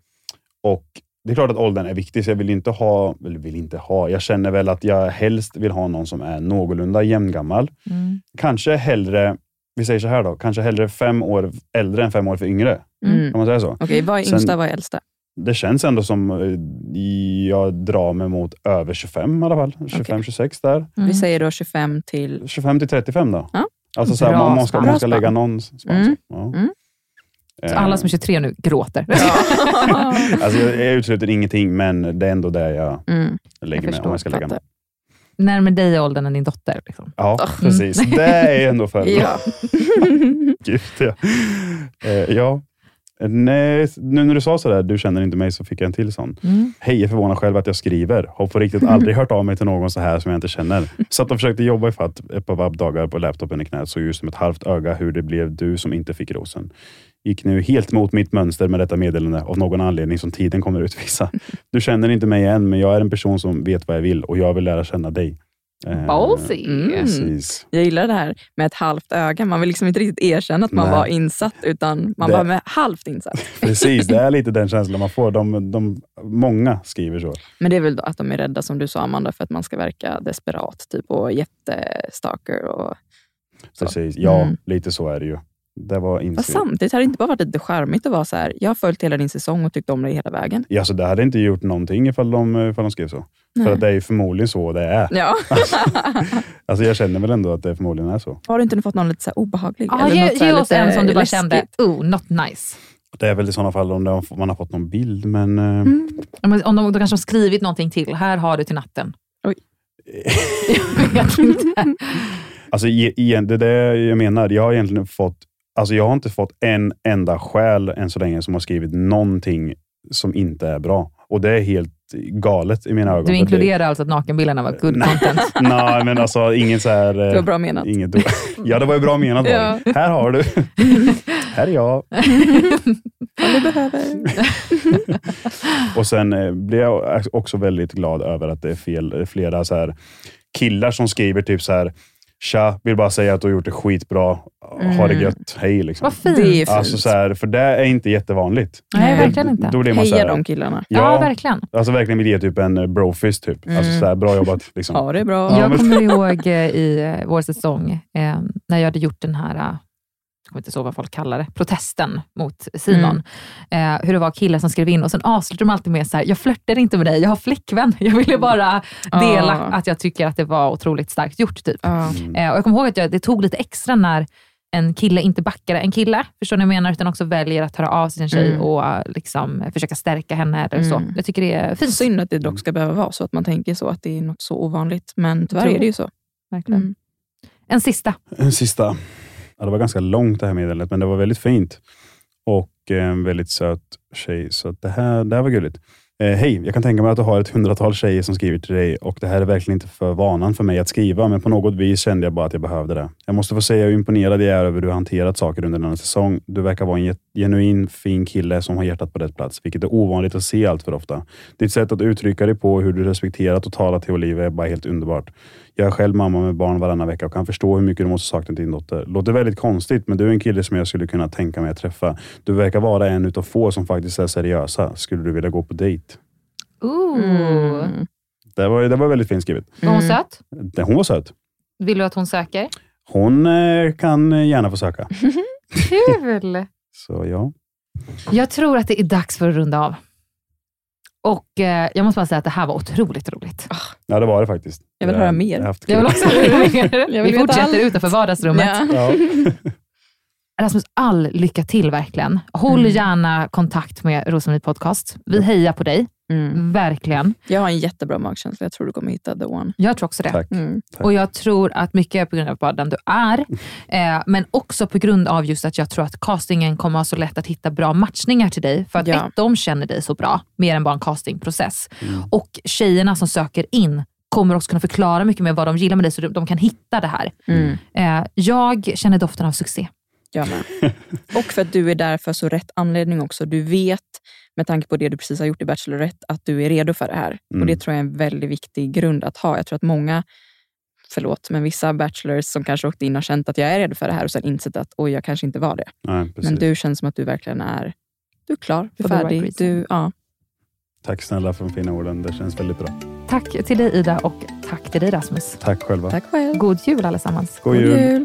Och det är klart att åldern är viktig, så jag vill inte ha, eller vill inte ha, jag känner väl att jag helst vill ha någon som är någorlunda jämngammal. Mm. Kanske hellre, vi säger så här då, kanske hellre fem år äldre än fem år för yngre. Mm. Kan man säga så? Okej, vad är Sen- yngsta, vad är äldsta? Det känns ändå som eh, jag drar mig mot över 25 i alla fall. 25-26 där. Mm. Vi säger då 25 till... 25 till 35 då. Ja. Alltså så här, om man ska, man ska lägga någon span. Mm. Ja. Mm. Så Eh, alla som är 23 nu gråter. alltså, jag, jag utesluter ingenting, men det är ändå där jag Mm. lägger mig om jag ska lägga mig. Närmare dig i åldern än din dotter. Liksom. Ja, precis. Det är ändå för bra. Ja. Gud, ja. Eh, ja. Nej, nu när du sa sådär, du känner inte mig, så fick jag en till sån. Mm. Hej, jag är förvånad själv att jag skriver. Har på riktigt aldrig hört av mig till någon så här som jag inte känner. Satt och försökte jobba i fatt ett par vabbdagar på laptopen i knät, såg ut som ett halvt öga hur det blev du som inte fick rosen. Gick nu helt mot mitt mönster med detta meddelande av någon anledning som tiden kommer utvisa. Du känner inte mig än, men jag är en person som vet vad jag vill och jag vill lära känna dig. Eh, Ballsy. Mm. Precis. Jag gillar det här med ett halvt öga. Man vill liksom inte riktigt erkänna att man Nej. var insatt, utan man Det- var med halvt insatt. Precis, det är lite den känslan man får. De, de, många skriver så. Men det är väl då att de är rädda, som du sa Amanda, för att man ska verka desperat typ, och jättestalker. Och... Så. Precis. Ja, Mm. lite så är det ju. Det var Fast inskrivet. samtidigt har det inte bara varit lite charmigt att vara så här, jag har följt hela din säsong och tyckt om dig hela vägen. Ja, så det hade inte gjort någonting ifall de, ifall de skrev så. För Nej. att det är ju förmodligen så det är. Ja. Alltså jag känner väl ändå att det förmodligen är så. har du inte fått någon lite så här obehaglig? Ja, Eller ge, ge oss en som du bara läskigt? kände, oh, not nice. Det är väl i sådana fall om man har fått någon bild, men... eh, Mm. Ja, men Om de, de kanske har skrivit någonting till, här har du till natten. Oj. jag vet inte. Alltså, igen, det är det jag menar. Jag har egentligen fått Alltså jag har inte fått en enda själ än så länge som har skrivit någonting som inte är bra. Och det är helt galet i mina ögon. Du inkluderar alltså att nakenbilderna var good content? Nej, men alltså inget så här... Det var bra menat. Inget, ja, det var ju bra menat. Ja. Här har du. här är jag. Om du behöver. Och sen eh, blir jag också väldigt glad över att det är fel, flera så här killar som skriver typ så här Tja, vill bara säga att du har gjort det skitbra. Ha det Mm. gött. Hej. Liksom. Vad fint. Det är fint. Alltså så här, för det är inte jättevanligt. Nej, verkligen inte. Då blir man så Heja här, de killarna. Ja, Ja, verkligen. alltså verkligen vill ge typ en eh, brofist. Typ. Alltså Mm. så här, bra jobbat. Liksom. Ja, det är bra. Ja, jag men- kommer ihåg eh, i eh, vår säsong, eh, när jag hade gjort den här, jag kommer inte ihåg vad folk kallar det, protesten mot Simon. Eh, hur det var killar som skrev in och sen avslutade de alltid med så här, jag flörtar inte med dig, jag har flickvän. Jag ville bara dela Ja. att jag tycker att det var otroligt starkt gjort. Typ. Ja. Eh, och jag kommer ihåg att jag, det tog lite extra när en kille inte backar en kille, förstår ni vad jag menar, utan också väljer att höra av sig till en tjej Mm. och eh, liksom, försöka stärka henne. Eller så. Mm. Jag tycker det är fint. Synd att det dock ska behöva vara så att man tänker så, att det är något så ovanligt. Men tyvärr är det ju så. Verkligen. Mm. En sista. En sista. Ja, det var ganska långt det här meddelandet, men det var väldigt fint. Och en väldigt söt tjej. Så det, här, det här var gulligt. Eh, Hej, jag kan tänka mig att du har ett hundratal tjejer som skriver till dig och det här är verkligen inte för vanan för mig att skriva, men på något vis kände jag bara att jag behövde det. Jag måste få säga hur imponerad jag är över hur du hanterat saker under denna säsong. Du verkar vara en genuin fin kille som har hjärtat på rätt plats, vilket är ovanligt att se allt för ofta. Ditt sätt att uttrycka dig på och hur du respekterat och talat till Olivia är bara helt underbart. Jag är själv mamma med barn varannan vecka och kan förstå hur mycket du måste sakna din dotter. Låter väldigt konstigt, men du är en kille som jag skulle kunna tänka mig att träffa. Du verkar vara en utav få som faktiskt är seriösa. Skulle du vilja gå på dejt? Ooh. Mm. Det var, det var väldigt fint skrivet. Var hon Mm. söt? Det- Hon var söt. Vill du att hon söker? Hon eh, kan gärna få söka. Kul! Så ja. Jag tror att det är dags för att runda av. Och eh, jag måste bara säga att det här var otroligt roligt. ja, det var det faktiskt. Jag vill höra mer. Jag vill också höra mer. Vi fortsätter allt. utanför vardagsrummet. Ja. Ja. Rasmus, all lycka till verkligen. Håll Mm. gärna kontakt med Rosmarie Podcast. Vi hejar på dig, Mm. verkligen. Jag har en jättebra magkänsla. Jag tror du kommer hitta the one. Jag tror också det. Tack. Mm. Tack. Och jag tror att mycket är på grund av bara den du är, eh, men också på grund av just att jag tror att castingen kommer ha så lätt att hitta bra matchningar till dig. För att Ja. ett, de känner dig så bra, mer än bara en castingprocess. Mm. Och tjejerna som söker in kommer också kunna förklara mycket mer vad de gillar med dig, så de- de kan hitta det här. Mm. Eh, jag känner doften av succé. Jag med. Och för att du är där för så rätt anledning också. Du vet, med tanke på det du precis har gjort i Bachelorette, att du är redo för det här. Mm. Och Det tror jag är en väldigt viktig grund att ha. Jag tror att många, förlåt, men vissa bachelors som kanske åkte in har känt att jag är redo för det här och sen insett att oj, jag kanske inte var det. Nej. Men du känns som att du verkligen är du är klar, du är right färdig. reason. Du, ja. Tack snälla för de fina orden. Det känns väldigt bra. Tack till dig Ida och tack till dig Rasmus. Tack själva. Tack själv. God jul allesammans. God jul.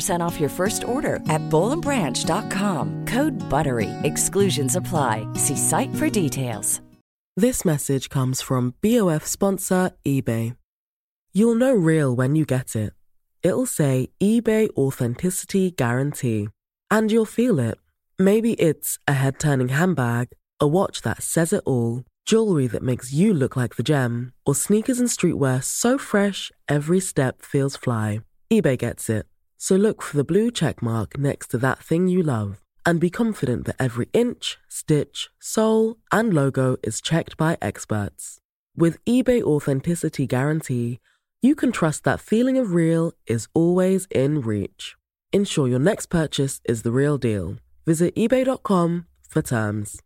15% off your first order at bowlandbranch.com. Code BUTTERY. Exclusions apply. See site for details. This message comes from BOF sponsor eBay. You'll know real when you get it. It'll say eBay Authenticity Guarantee. And you'll feel it. Maybe it's a head turning handbag, a watch that says it all, jewelry that makes you look like the gem, or sneakers and streetwear so fresh every step feels fly. eBay gets it. So look for the blue check mark next to that thing you love and be confident that every inch, stitch, sole, and logo is checked by experts. With eBay Authenticity Guarantee, you can trust that feeling of real is always in reach. Ensure your next purchase is the real deal. Visit eBay.com for terms.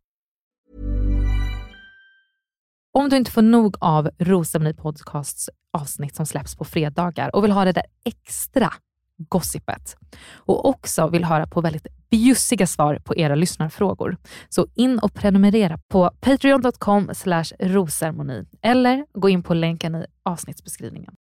Om du inte får nog av Rosceremoni Podcasts avsnitt som släpps på fredagar och vill ha det där extra gossipet och också vill höra på väldigt bjussiga svar på era lyssnarfrågor. Så in och prenumerera på patreon.com rosermoni eller gå in på länken i avsnittsbeskrivningen.